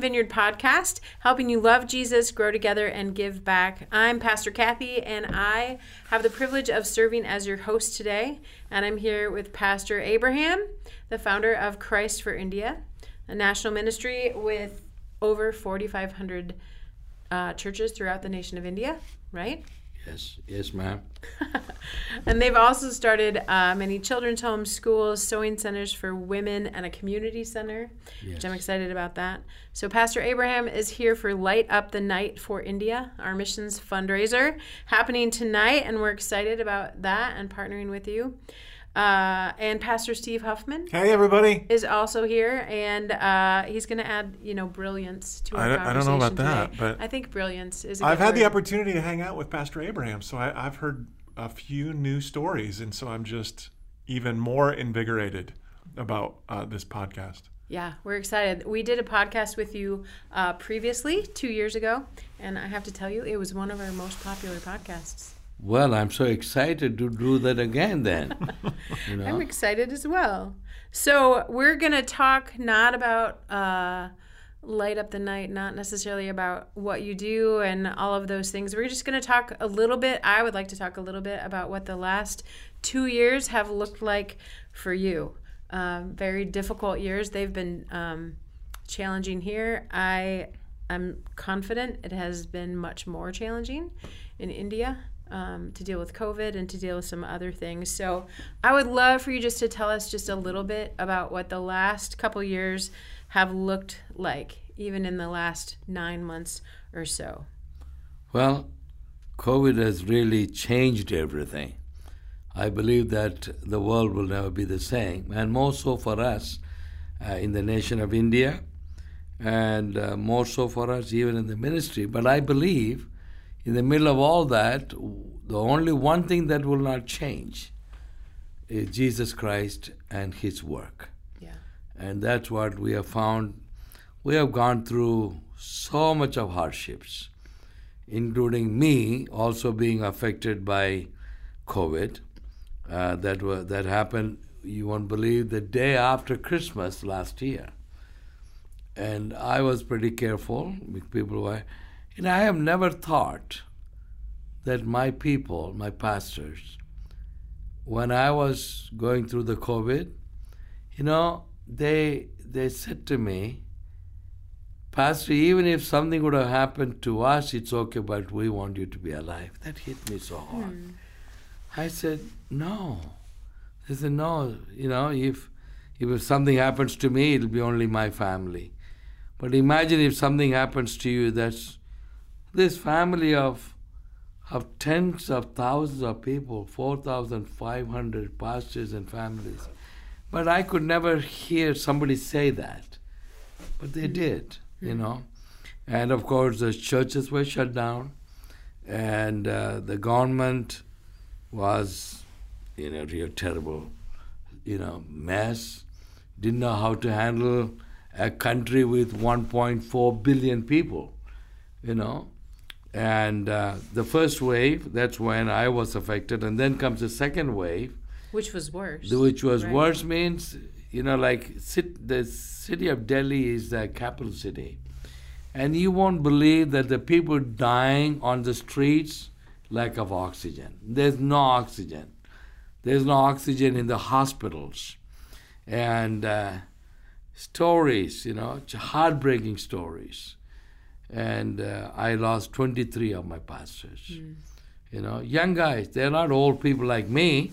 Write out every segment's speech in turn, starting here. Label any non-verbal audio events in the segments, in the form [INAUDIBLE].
Vineyard podcast, helping you love Jesus, grow together, and give back. I'm Pastor Kathy, and I have the privilege of serving as your host today. And I'm here with Pastor Abraham, the founder of Christ for India, a national ministry with over 4,500 uh, churches throughout the nation of India, right? Yes, yes, ma'am. [LAUGHS] and they've also started uh, many children's homes, schools, sewing centers for women, and a community center, Yes. which I'm excited about that. So, Pastor Abraham is here for Light Up the Night for India, our missions fundraiser, happening tonight, and we're excited about that and partnering with you. Uh, and Pastor Steve Huffman Hey, everybody. is also here, and uh, he's going to add, you know, brilliance to our I don't- I don't know about conversation that, but I think brilliance is. I've good had the opportunity to hang out with Pastor Abraham, so I, I've heard a few new stories, and so I'm just even more invigorated about uh, this podcast. Yeah, we're excited. We did a podcast with you uh, previously, two years ago, and I have to tell you, it was one of our most popular podcasts. Well, I'm so excited to do that again then. [LAUGHS] you know? I'm excited as well. So, we're going to talk not about uh, light up the night, not necessarily about what you do and all of those things. We're just going to talk a little bit. I would like to talk a little bit about what the last two years have looked like for you. Um, very difficult years. They've been um, challenging here. I am confident it has been much more challenging in India um, to deal with COVID and to deal with some other things. So I would love for you just to tell us just a little bit about what the last couple years have looked like, even in the last nine months or so. Well, COVID has really changed everything. I believe that the world will never be the same, and more so for us uh, in the nation of India, and uh, more so for us even in the ministry. But I believe in the middle of all that, the only one thing that will not change is Jesus Christ and His work. Yeah. And that's what we have found. We have gone through so much of hardships, including me also being affected by COVID. Uh, that were, that happened. You won't believe the day after Christmas last year, and I was pretty careful. People were, know, I have never thought that my people, my pastors, when I was going through the COVID, you know, they they said to me, Pastor, even if something would have happened to us, it's okay, but we want you to be alive. That hit me so hard. Hmm. I said, no. They said, no, you know, if if something happens to me, it'll be only my family. But imagine if something happens to you, that's this family of of tens of thousands of people, 4,500 pastors and families. But I could never hear somebody say that. But they did, you know. And of course, the churches were shut down, and uh, the government was in a real terrible, you know, mess. Didn't know how to handle a country with 1.4 billion people, you know. And uh, the first wave, that's when I was affected, and then comes the second wave, Which was worse. which was Right. worse means, you know, like sit, the city of Delhi is the capital city. And you won't believe that the people dying on the streets, lack of oxygen. There's no oxygen. There's no oxygen in the hospitals. And uh, stories, you know, heartbreaking stories. And uh, I lost 23 of my pastors. You know, young guys, they're not old people like me.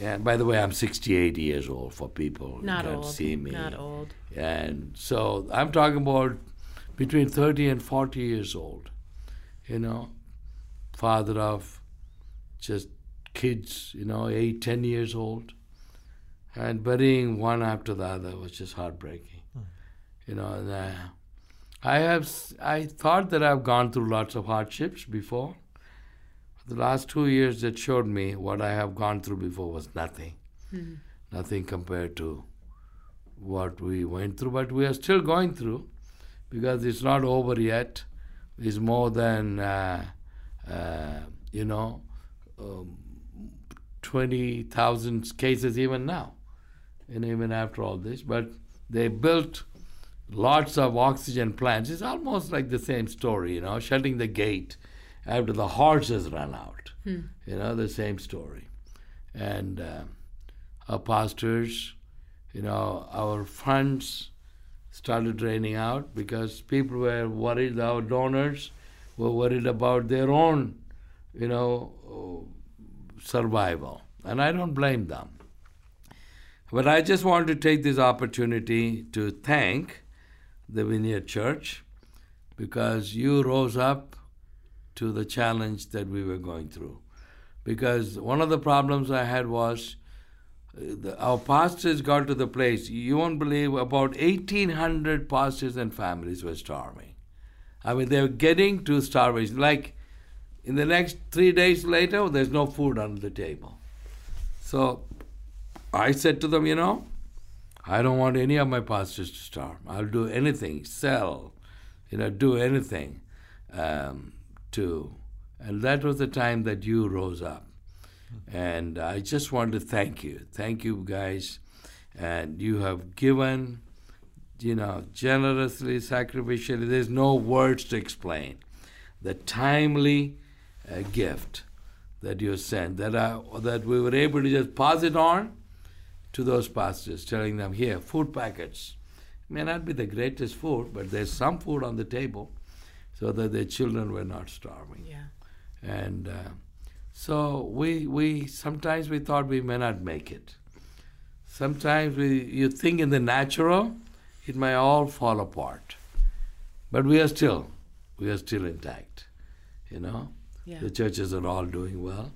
And by the way, I'm 68 years old for people who Not can't old. see me. Not old. And so I'm talking about between 30 and 40 years old. You know, father of just kids, you know, eight, ten years old. And burying one after the other was just heartbreaking. You know, and, uh, I have, I thought that I've gone through lots of hardships before. The last two years that showed me what I have gone through before was nothing. Nothing compared to what we went through, but we are still going through because it's not over yet. It's more than, uh, uh, you know, um, 20,000 cases even now, and even after all this. But they built lots of oxygen plants. It's almost like the same story, you know, shutting the gate after the horses run out. You know, the same story. And uh, our pastors, you know, our funds started draining out because people were worried, our donors were worried about their own, you know, survival. And I don't blame them. But I just want to take this opportunity to thank the Vineyard Church because you rose up to the challenge that we were going through. Because one of the problems I had was uh, the, our pastors got to the place, you won't believe, about 1,800 pastors and families were starving. I mean, they were getting to starvation. Like in the next three days later, there's no food on the table. So I said to them, you know, I don't want any of my pastors to starve. I'll do anything, sell, you know, do anything um, to. And that was the time that you rose up. And I just want to thank you. Thank you, guys. And you have given, you know, generously, sacrificially. There's no words to explain the timely uh, gift that you sent, that, I, that we were able to just pass it on to those pastors, telling them, here, food packets. May not be the greatest food, but there's some food on the table so that their children were not starving. Yeah. And uh, so we, we sometimes we thought we may not make it. Sometimes we, you think in the natural, it may all fall apart. But we are still, we are still intact, you know. Yeah. The churches are all doing well.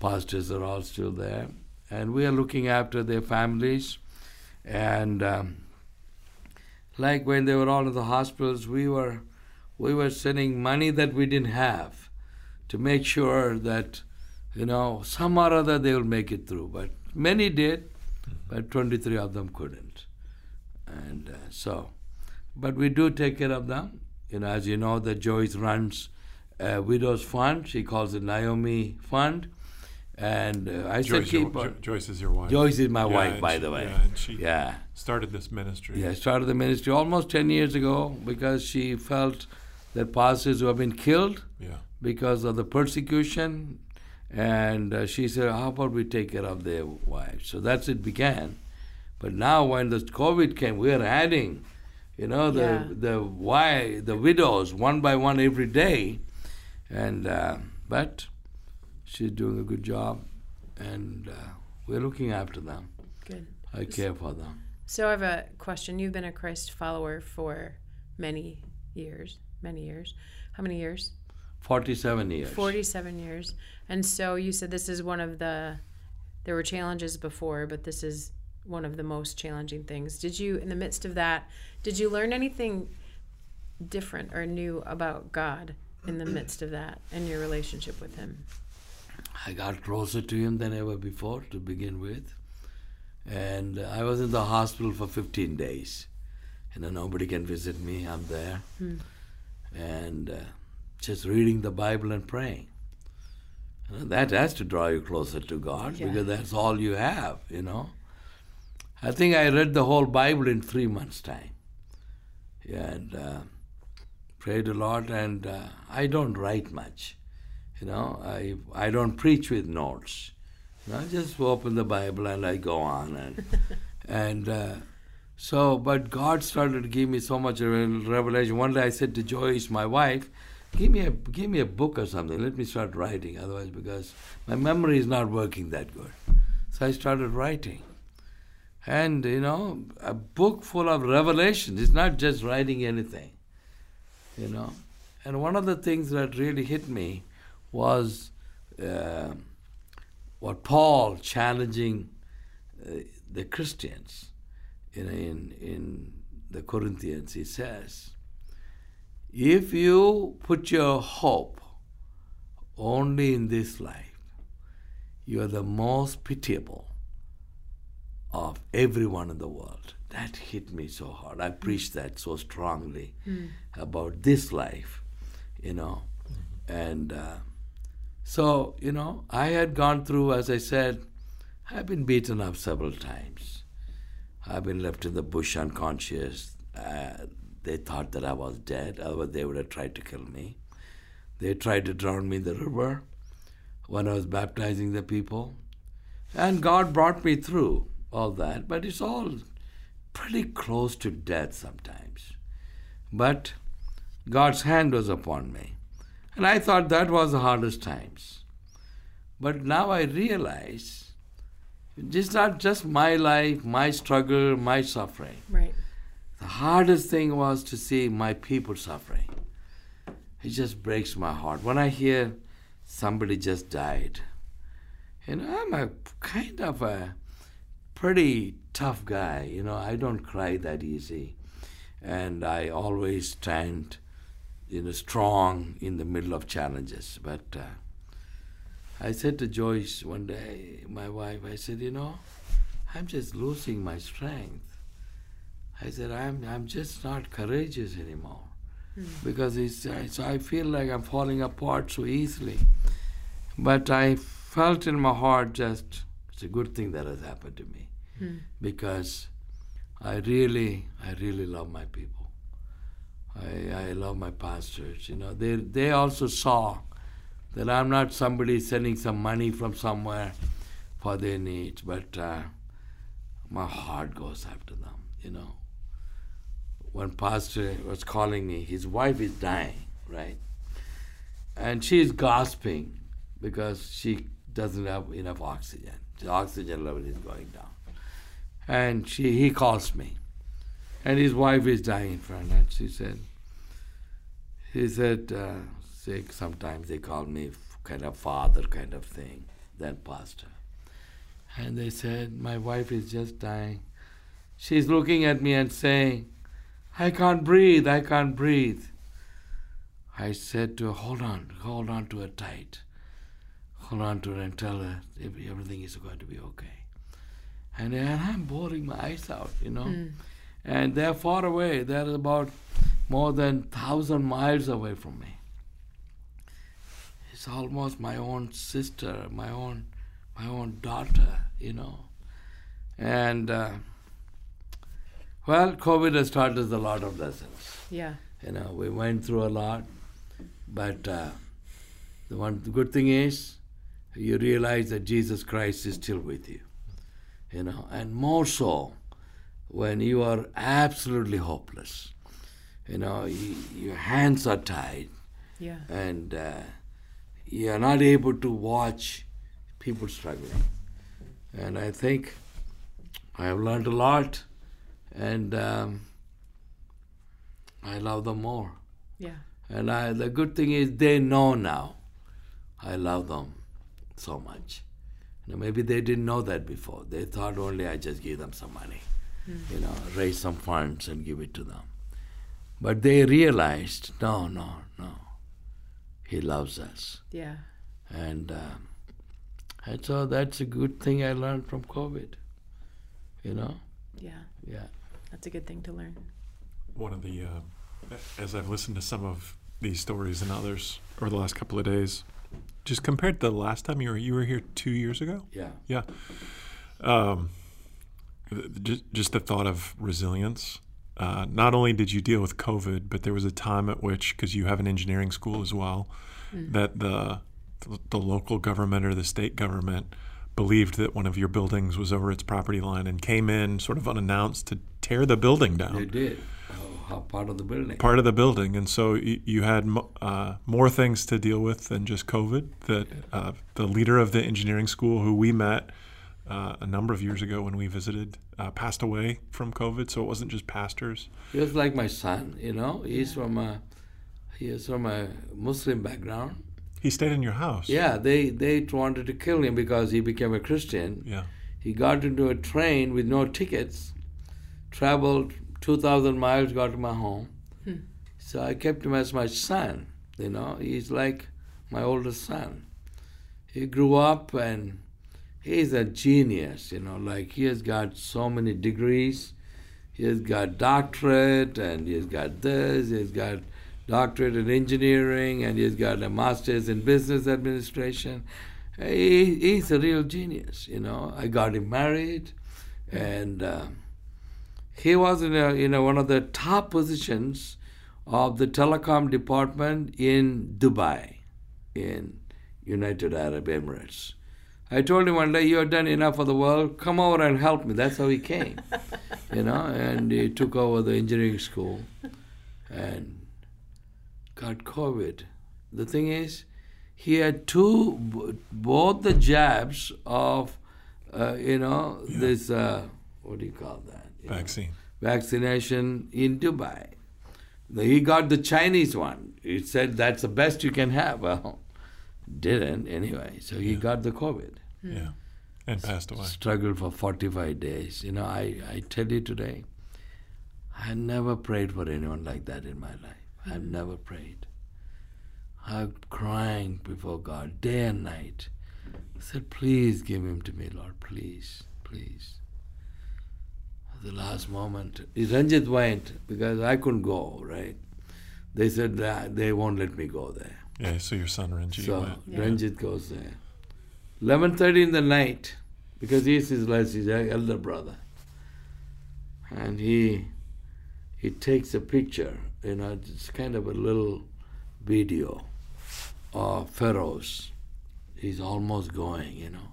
Pastors are all still there. And we are looking after their families. And um, like when they were all in the hospitals, we were, we were sending money that we didn't have to make sure that, you know, some or other they will make it through. But many did, but 23 of them couldn't. And uh, so, but we do take care of them. You know, as you know, that Joyce runs a widow's fund. She calls it Naomi Fund. And uh, I Joyce, said, your- keep on. Jo- Joyce is your wife. Joyce is my Yeah, wife, by she- the way. Yeah, and she Yeah. started this ministry. Yeah, I started the ministry almost 10 years ago because she felt that pastors who have been killed Yeah. because of the persecution. And uh, she said, How about we take care of their wives? So that's it began. But now, when the COVID came, we are adding, you know, the Yeah. the why the widows one by one every day, and uh, but she's doing a good job, and uh, we're looking after them. Good. I care for them. So I have a question. You've been a Christ follower for many years. Many years. How many years? Forty-seven years. 47 years. And so you said this is one of the, there were challenges before, but this is one of the most challenging things. Did you, in the midst of that, did you learn anything different or new about God in the midst of that and your relationship with Him? I got closer to him than ever before to begin with. And I was in the hospital for 15 days. You know, nobody can visit me, I'm there. And uh, just reading the Bible and praying. You know, that has to draw you closer to God Yeah. because that's all you have, you know. I think I read the whole Bible in three months' time. Yeah, and uh, prayed a lot, and uh, I don't write much. You know, I I don't preach with notes. You know, I just open the Bible and I go on and [LAUGHS] and uh, so. But God started to give me so much revelation. One day I said to Joyce, my wife, "Give me a give me a book or something. Let me start writing. Otherwise, because my memory is not working that good." So I started writing. And you know, a book full of revelation. It's not just writing anything. You know, and one of the things that really hit me was uh, what Paul challenging uh, the Christians in, in, in the Corinthians. He says, if you put your hope only in this life, you are the most pitiable of everyone in the world. That hit me so hard. I preached that so strongly about this life, you know. And uh, so, you know, I had gone through, as I said, I've been beaten up several times. I've been left in the bush unconscious. Uh, they thought that I was dead, otherwise, they would have tried to kill me. They tried to drown me in the river when I was baptizing the people. And God brought me through all that, but it's all pretty close to death sometimes. But God's hand was upon me. And I thought that was the hardest times. But now I realize it's not just my life, my struggle, my suffering. Right. The hardest thing was to see my people suffering. It just breaks my heart. When I hear somebody just died, you know, I'm a kind of a pretty tough guy. You know, I don't cry that easy. And I always stand, you know, strong in the middle of challenges. But uh, I said to Joyce one day, my wife, I said, you know, I'm just losing my strength. I said, I'm, I'm just not courageous anymore. Because it's, so I feel like I'm falling apart so easily. But I felt in my heart just, it's a good thing that has happened to me. Because I really, I really love my people. I, I love my pastors. You know, they, they also saw that I'm not somebody sending some money from somewhere for their needs, but uh, my heart goes after them, you know. When Pastor was calling me, his wife is dying, right? And she is gasping because she doesn't have enough oxygen. The oxygen level is going down. And she, he calls me. And his wife is dying in front. And she said, he said, uh, sometimes they call me kind of father kind of thing, then pastor. And they said, my wife is just dying. She's looking at me and saying, I can't breathe, I can't breathe. I said to her, hold on, hold on to her tight. Hold on to her and tell her every- everything is going to be okay. And, and I'm bawling my eyes out, you know. And they're far away. They're about more than thousand miles away from me. It's almost my own sister, my own, my own daughter, you know. And uh, well, COVID has taught us a lot of lessons. Yeah. You know, we went through a lot, but uh, the one the good thing is, you realize that Jesus Christ is still with you. You know, and more so when you are absolutely hopeless. You know, y your hands are tied, Yeah. and uh, you are not able to watch people struggling. And I think I have learned a lot, and um, I love them more. Yeah. And I, the good thing is they know now I love them so much. You know, maybe they didn't know that before. They thought only I just give them some money, you know, raise some funds and give it to them. But they realized, no, no, no. He loves us. Yeah. And, um, and so that's a good thing I learned from COVID. You know? Yeah. Yeah. That's a good thing to learn. One of the, uh, as I've listened to some of these stories and others over the last couple of days, just compared to the last time you were you were here two years ago. Yeah. Yeah. Um, just, just the thought of resilience. Uh, not only did you deal with COVID, but there was a time at which, because you have an engineering school as well, that the the local government or the state government believed that one of your buildings was over its property line and came in sort of unannounced to tear the building down They did. Oh, how part of the building. part of the building, and so y- you had mo- uh, more things to deal with than just COVID. That uh, the leader of the engineering school, who we met uh, a number of years ago when we visited, uh, passed away from COVID. So it wasn't just pastors. He was like my son, you know. He's from a he is from a Muslim background. He stayed in your house. Yeah, they they wanted to kill him because he became a Christian. Yeah. He got into a train with no tickets, traveled two thousand miles, got to my home. So I kept him as my son. You know, he's like my oldest son. He grew up and he's a genius. You know, like he has got so many degrees. He has got doctorate and he has got this. He has got doctorate in engineering and he's got a master's in business administration. He, he's a real genius, you know. I got him married and uh, He was in, a, in a, one of the top positions of the telecom department in Dubai, in United Arab Emirates. I told him one day, "You have done enough for the world. Come over and help me." That's how he came, [LAUGHS] you know. And he took over the engineering school, and got COVID. The thing is, he had two, both the jabs of, uh, you know, Yeah. this, uh, what do you call that? You know, Vaccine. vaccination in Dubai. He got the Chinese one. He said that's the best you can have. [LAUGHS] Well, didn't anyway. So he got the COVID. Yeah. And passed away. Struggled for 45 days. You know, I, I tell you today, I never prayed for anyone like that in my life. I've mm-hmm. never prayed. I'm crying before God day and night. I said, please give him to me, Lord, please, please. At the last moment, Ranjit went because I couldn't go, right? They said that they won't let me go there. Yeah. So your son Ranjit So went. Yeah. Ranjit goes there. Eleven thirty in the night, because he's his last his elder brother. And he he takes a picture, you know, it's kind of a little video of pharaohs. He's almost going, you know.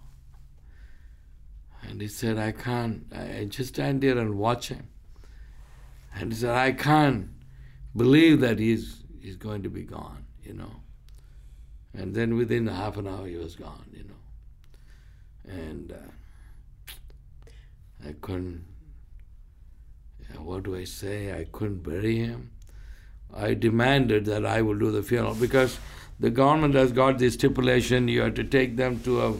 And he said, I can't I I just stand there and watch him. And he said, I can't believe that he's he's going to be gone, you know. And then within half an hour, he was gone, you know. And uh, I couldn't, yeah, what do I say? I couldn't bury him. I demanded that I will do the funeral because the government has got this stipulation you have to take them to a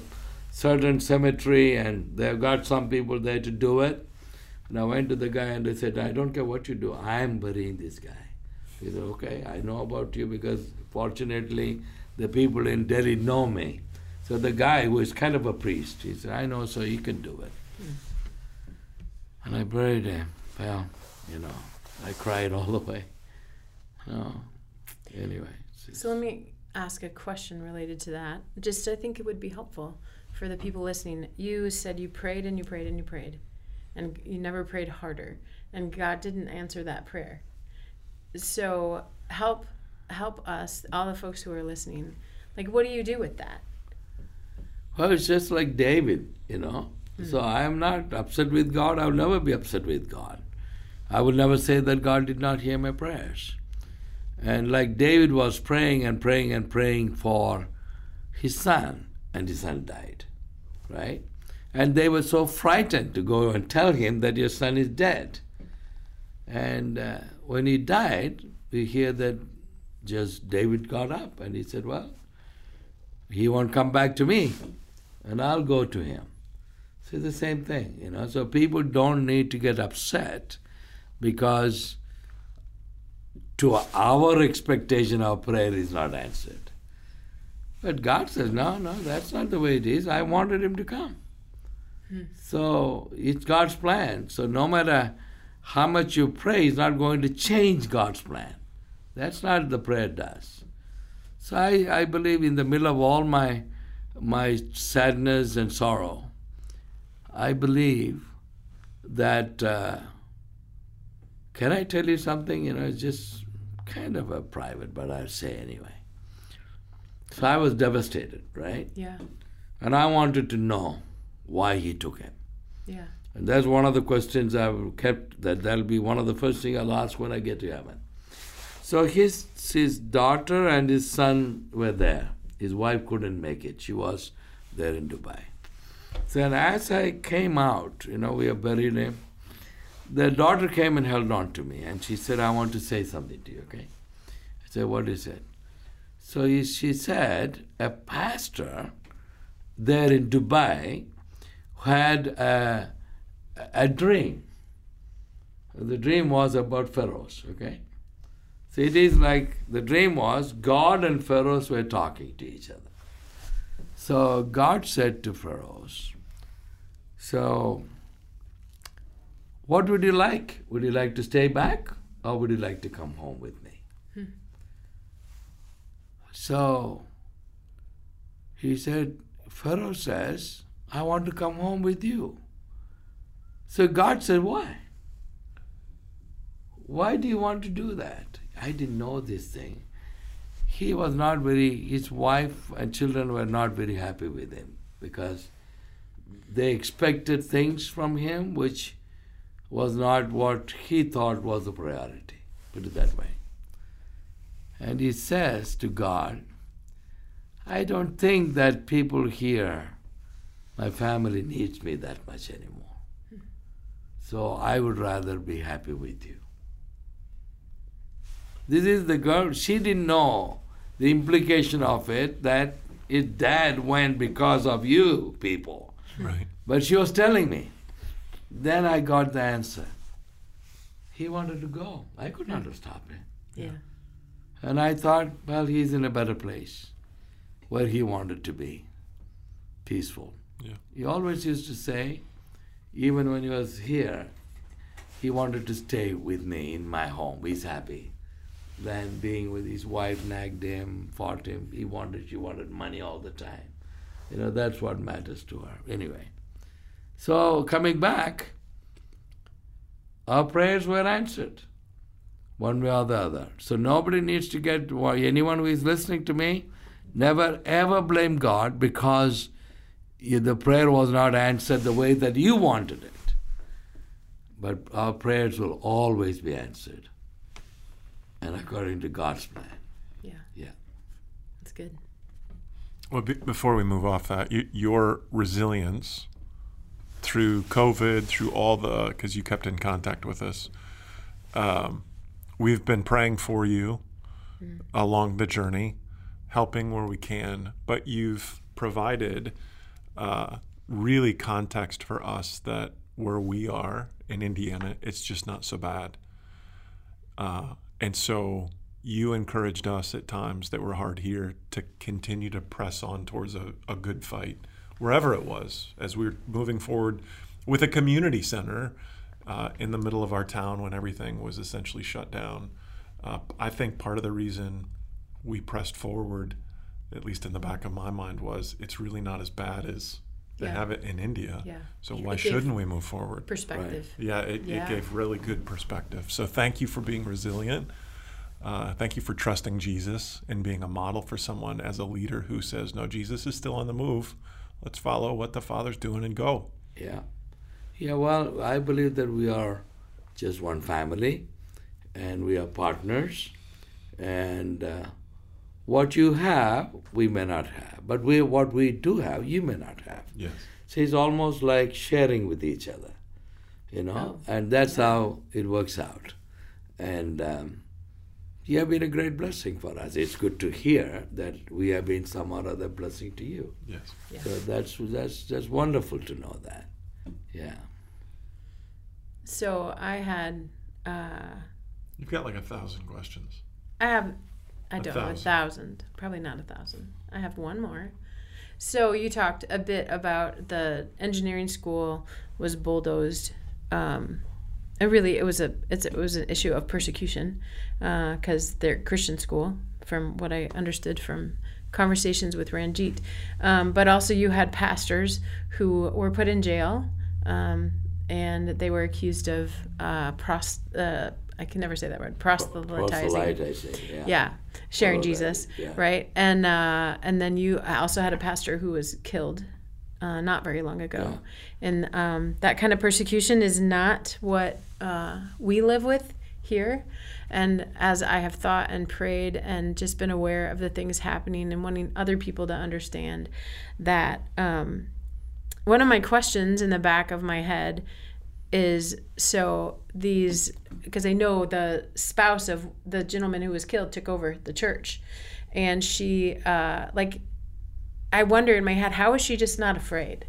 certain cemetery and they've got some people there to do it. And I went to the guy and I said, I don't care what you do, I am burying this guy. He said, Okay, I know about you because fortunately the people in Delhi know me. So the guy who is kind of a priest, he said, I know, so you can do it. And I buried him. Well, you know, I cried all the way. No. Anyway. So let me ask a question related to that. Just I think it would be helpful for the people listening. You said you prayed and you prayed and you prayed, and you never prayed harder, and God didn't answer that prayer. So help help us, all the folks who are listening. Like, what do you do with that? Well, it's just like David, you know. So I am not upset with God. I will never be upset with God. I will never say that God did not hear my prayers. And like David was praying and praying and praying for his son, and his son died, right? And they were so frightened to go and tell him that your son is dead. And uh, when he died, we hear that just David got up and he said, Well, he won't come back to me, and I'll go to him. So the same thing, you know. So people don't need to get upset because to our expectation our prayer is not answered. But God says, no, no, that's not the way it is. I wanted him to come. Hmm. So it's God's plan. So no matter how much you pray, it's not going to change God's plan. That's not what the prayer does. So I, I believe in the middle of all my my sadness and sorrow, I believe that uh, can I tell you something? You know, it's just kind of a private, but I'll say anyway. So I was devastated, right? Yeah, And I wanted to know why he took him. yeah, And that's one of the questions I've kept, that that'll be one of the first things I'll ask when I get to heaven. So his, his daughter and his son were there. His wife couldn't make it. She was there in Dubai. So as I came out, you know, we have buried him, the daughter came and held on to me and she said, I want to say something to you, okay? I said, What is it? So he, she said, a pastor there in Dubai had a, a dream. The dream was about pharaohs, okay? So it is like the dream was God and pharaohs were talking to each other. So God said to pharaohs, So, what would you like? Would you like to stay back or would you like to come home with me? Hmm. So, he said, Pharaoh says, I want to come home with you. So God said, Why? Why do you want to do that? I didn't know this thing. He was not very, his wife and children were not very happy with him because they expected things from him which was not what he thought was the priority, put it that way. And he says to God, I don't think that people here, my family needs me that much anymore. So I would rather be happy with you. This is the girl, she didn't know the implication of it that his dad went because of you people. Right. But she was telling me. Then I got the answer. He wanted to go. I could not have stopped him. Yeah. And I thought, well, he's in a better place where he wanted to be peaceful. Yeah. He always used to say, even when he was here, he wanted to stay with me in my home. He's happy. Than being with his wife nagged him, fought him. He wanted, she wanted money all the time. You know, that's what matters to her. Anyway. So coming back, our prayers were answered one way or the other. So nobody needs to get, anyone who is listening to me, never ever blame God because the prayer was not answered the way that you wanted it. But our prayers will always be answered. And according to God's plan. Yeah. Yeah. That's good. Well, be, before we move off that, you, your resilience through COVID, through all the, because you kept in contact with us, um, we've been praying for you mm. along the journey, helping where we can, but you've provided uh, really context for us that where we are in Indiana, it's just not so bad. Uh, and so you encouraged us at times that were hard here to continue to press on towards a, a good fight, wherever it was, as we were moving forward with a community center uh, in the middle of our town when everything was essentially shut down. Uh, I think part of the reason we pressed forward, at least in the back of my mind, was it's really not as bad as they yeah. have it in India. Yeah. So why shouldn't we move forward? Perspective. Right. Yeah, it, yeah, it gave really good perspective. So thank you for being resilient. Uh, thank you for trusting Jesus and being a model for someone as a leader who says, "No, Jesus is still on the move. Let's follow what the Father's doing and go." Yeah, yeah. Well, I believe that we are just one family, and we are partners, and uh, what you have, we may not have, but we what we do have, you may not have. Yes. So it's almost like sharing with each other, you know, oh. and that's how it works out. And um, you have been a great blessing for us. It's good to hear that we have been some or other blessing to you. Yes. Yeah. So that's that's that's wonderful to know that. Yeah. So I had. Uh, You've got like a thousand questions. I have I don't know, a thousand. Probably not a thousand. I have one more. So you talked a bit about the engineering school was bulldozed. Um, and really, it was a it's, it was an issue of persecution because uh, they're Christian school, from what I understood from conversations with Ranjit. Um, but also, you had pastors who were put in jail, um, and they were accused of uh, prost- uh, I can never say that word. Proselytizing. Proselytizing, yeah. Yeah, sharing Jesus, yeah. right? And uh, and then you I also had a pastor who was killed uh, not very long ago, yeah. and um, that kind of persecution is not what uh, we live with here. And as I have thought and prayed and just been aware of the things happening and wanting other people to understand that, um, one of my questions in the back of my head is so these because I know the spouse of the gentleman who was killed took over the church, and she uh, like I wonder in my head how is she just not afraid,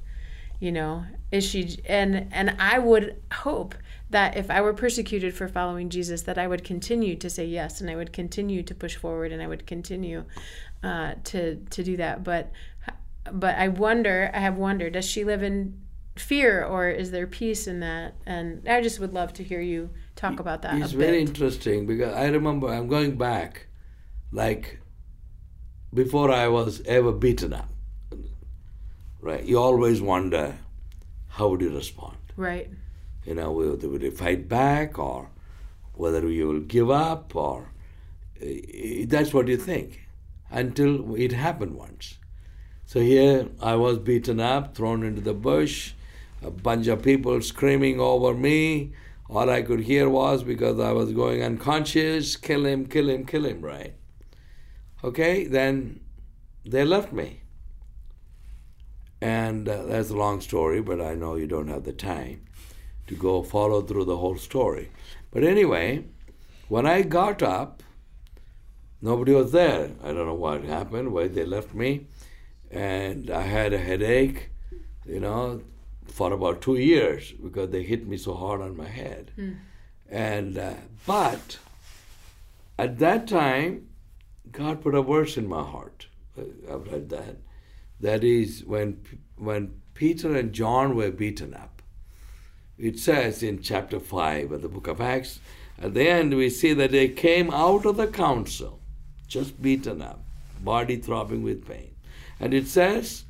you know? Is she and and I would hope that if I were persecuted for following Jesus, that I would continue to say yes, and I would continue to push forward, and I would continue uh, to to do that. But but I wonder, I have wondered, does she live in fear or is there peace in that? And I just would love to hear you talk about that. It's very interesting because I remember I'm going back, like before I was ever beaten up. Right, you always wonder how would you respond. Right. You know, would, would you fight back or whether you will give up or uh, that's what you think until it happened once. So here I was beaten up, thrown into the bush, a bunch of people screaming over me. All I could hear was because I was going unconscious, kill him, kill him, kill him, right? Okay, then they left me. And uh, that's a long story, but I know you don't have the time to go follow through the whole story. But anyway, when I got up, nobody was there. I don't know what happened, why they left me. And I had a headache, you know, for about two years because they hit me so hard on my head. Mm. And, uh, but at that time, God put a verse in my heart. I've read that. That is when when Peter and John were beaten up. It says in chapter five of the book of Acts. At the end, we see that they came out of the council, just beaten up, body throbbing with pain, and it says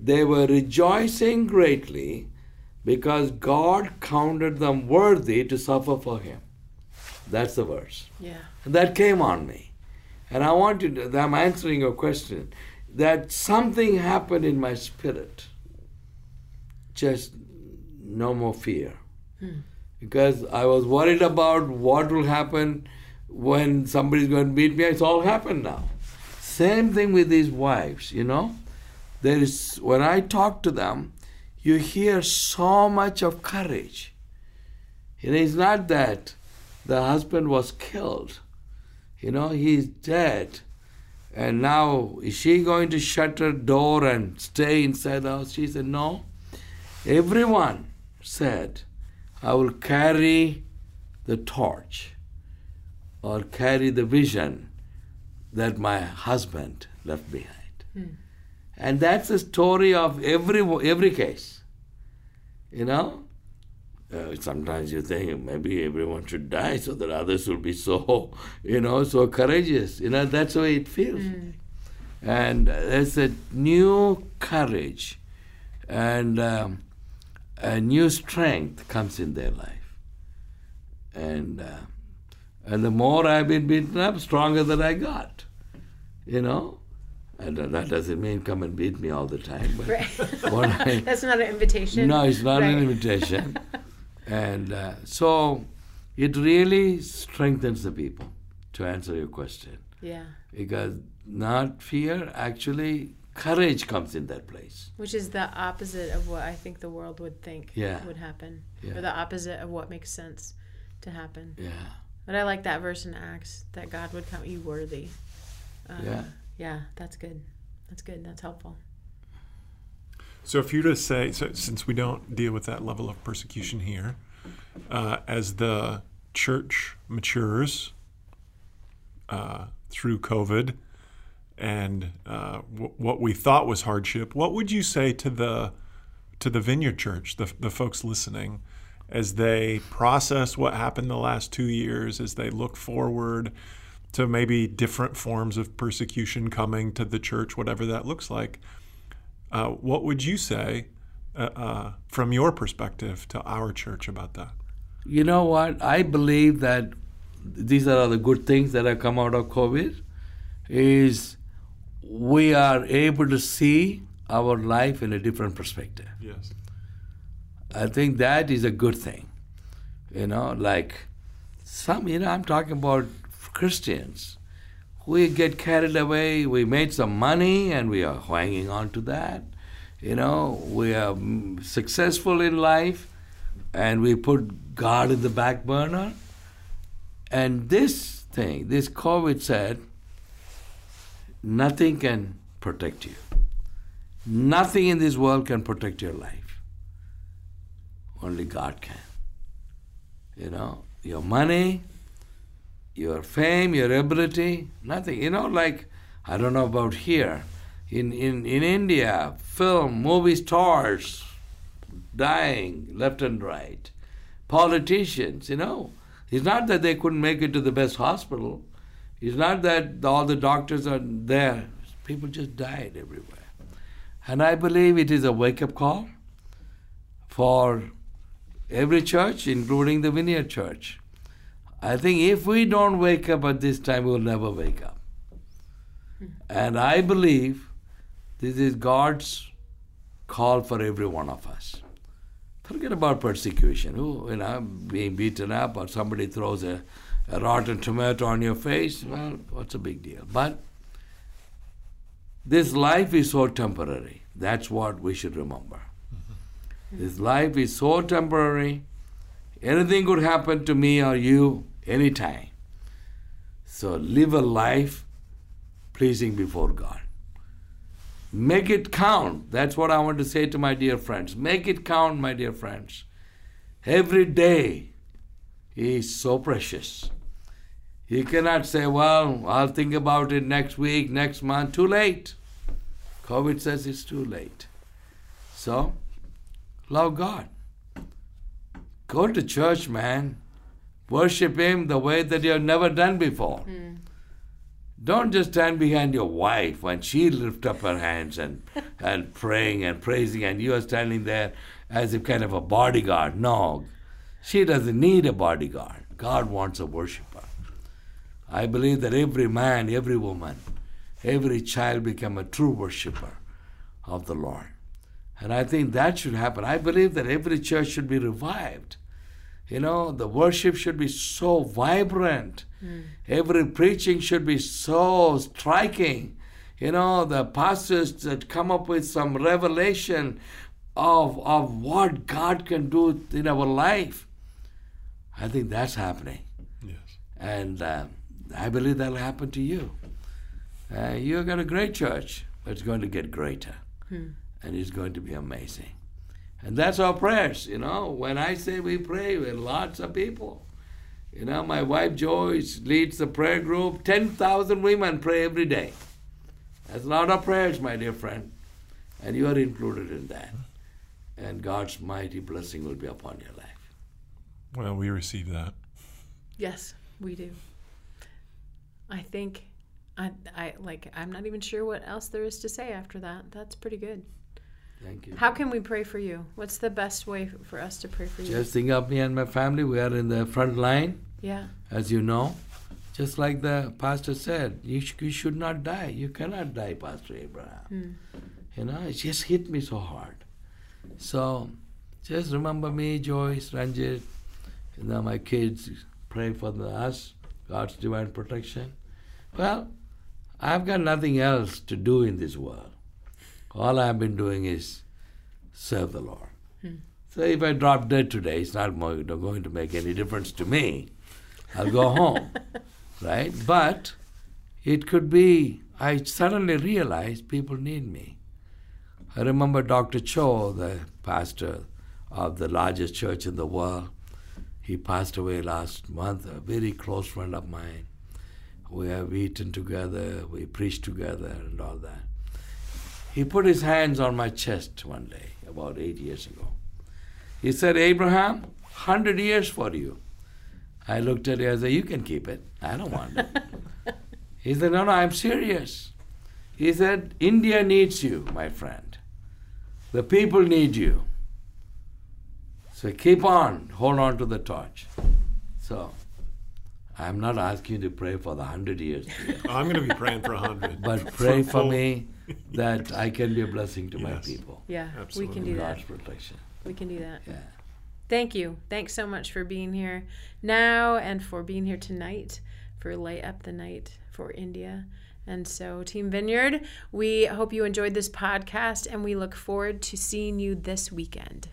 they were rejoicing greatly because God counted them worthy to suffer for Him. That's the verse. Yeah. And that came on me. And I want to, I'm answering your question, that something happened in my spirit. Just no more fear. Hmm. Because I was worried about what will happen when somebody's going to beat me. It's all happened now. Same thing with these wives, you know. There is, when I talk to them, you hear so much of courage. It is not that the husband was killed you know, he's dead. And now, is she going to shut her door and stay inside the house? She said, No. Everyone said, I will carry the torch or carry the vision that my husband left behind. Hmm. And that's the story of every, every case. You know, uh, sometimes you think maybe everyone should die so that others will be so, [LAUGHS] you know, so courageous. You know, that's the way it feels. Mm. And there's a new courage and um, a new strength comes in their life. And, uh, and the more I've been beaten up, stronger that I got. You know? And that doesn't mean come and beat me all the time. But right. [LAUGHS] I, [LAUGHS] That's not an invitation. No, it's not right. an invitation. [LAUGHS] And uh, so it really strengthens the people to answer your question. Yeah. Because not fear, actually, courage comes in that place. Which is the opposite of what I think the world would think yeah. would happen. Yeah. Or the opposite of what makes sense to happen. Yeah. But I like that verse in Acts that God would count you worthy. Uh, yeah. Yeah, that's good. That's good. That's helpful. So, if you were to say, so since we don't deal with that level of persecution here, uh, as the church matures uh, through COVID and uh, w- what we thought was hardship, what would you say to the to the Vineyard Church, the the folks listening, as they process what happened the last two years, as they look forward? To maybe different forms of persecution coming to the church, whatever that looks like. Uh, what would you say uh, uh, from your perspective to our church about that? You know what? I believe that these are the good things that have come out of COVID. Is we are able to see our life in a different perspective. Yes. I think that is a good thing. You know, like some, you know, I'm talking about Christians we get carried away. We made some money and we are hanging on to that. You know, we are successful in life and we put God in the back burner. And this thing, this COVID said, nothing can protect you. Nothing in this world can protect your life. Only God can. You know, your money, your fame, your ability, nothing. You know, like, I don't know about here. In, in, in India, film, movie stars dying left and right. Politicians, you know. It's not that they couldn't make it to the best hospital. It's not that all the doctors are there. People just died everywhere. And I believe it is a wake up call for every church, including the Vineyard Church I think if we don't wake up at this time, we'll never wake up. And I believe this is God's call for every one of us. Forget about persecution. Who, you know, being beaten up or somebody throws a, a rotten tomato on your face. Well, what's a big deal? But this life is so temporary. That's what we should remember. This life is so temporary. Anything could happen to me or you anytime. So live a life pleasing before God. Make it count. That's what I want to say to my dear friends. Make it count, my dear friends. Every day is so precious. You cannot say, well, I'll think about it next week, next month. Too late. COVID says it's too late. So, love God. Go to church, man. Worship Him the way that you have never done before. Hmm. Don't just stand behind your wife when she lifts up her hands and, [LAUGHS] and praying and praising, and you are standing there as if kind of a bodyguard. No, she doesn't need a bodyguard. God wants a worshiper. I believe that every man, every woman, every child become a true worshiper of the Lord. And I think that should happen. I believe that every church should be revived. You know, the worship should be so vibrant. Every preaching should be so striking. You know, the pastors that come up with some revelation of, of what God can do in our life. I think that's happening. Yes. And uh, I believe that'll happen to you. Uh, you've got a great church, but it's going to get greater. And it's going to be amazing. And that's our prayers, you know. When I say we pray with lots of people, you know, my wife Joyce leads the prayer group. 10,000 women pray every day. That's a lot of prayers, my dear friend. And you are included in that. And God's mighty blessing will be upon your life. Well, we receive that. Yes, we do. I think I I like I'm not even sure what else there is to say after that. That's pretty good. Thank you. How can we pray for you? What's the best way for us to pray for you? Just think of me and my family. We are in the front line. yeah. as you know. Just like the pastor said, you, sh- you should not die. You cannot die, Pastor Abraham. Hmm. You know, it just hit me so hard. So just remember me, Joyce, Ranjit, you know, my kids, pray for the, us, God's divine protection. Well, I've got nothing else to do in this world. All I've been doing is serve the Lord. So if I drop dead today, it's not going to make any difference to me. I'll go home, [LAUGHS] right? But it could be, I suddenly realized people need me. I remember Dr. Cho, the pastor of the largest church in the world. He passed away last month, a very close friend of mine. We have eaten together, we preached together, and all that. He put his hands on my chest one day, about eight years ago. He said, Abraham, 100 years for you. I looked at him and said, You can keep it. I don't want it. [LAUGHS] he said, No, no, I'm serious. He said, India needs you, my friend. The people need you. So keep on, hold on to the torch. So I'm not asking you to pray for the 100 years, [LAUGHS] I'm going to be praying for a hundred. but pray for full- me that I can be a blessing to my Yes. people. Yeah. We Absolutely. can do that. God's protection. We can do that. Yeah. Thank you. Thanks so much for being here now and for being here tonight for Light Up the Night for India. And so, Team Vineyard, we hope you enjoyed this podcast and we look forward to seeing you this weekend.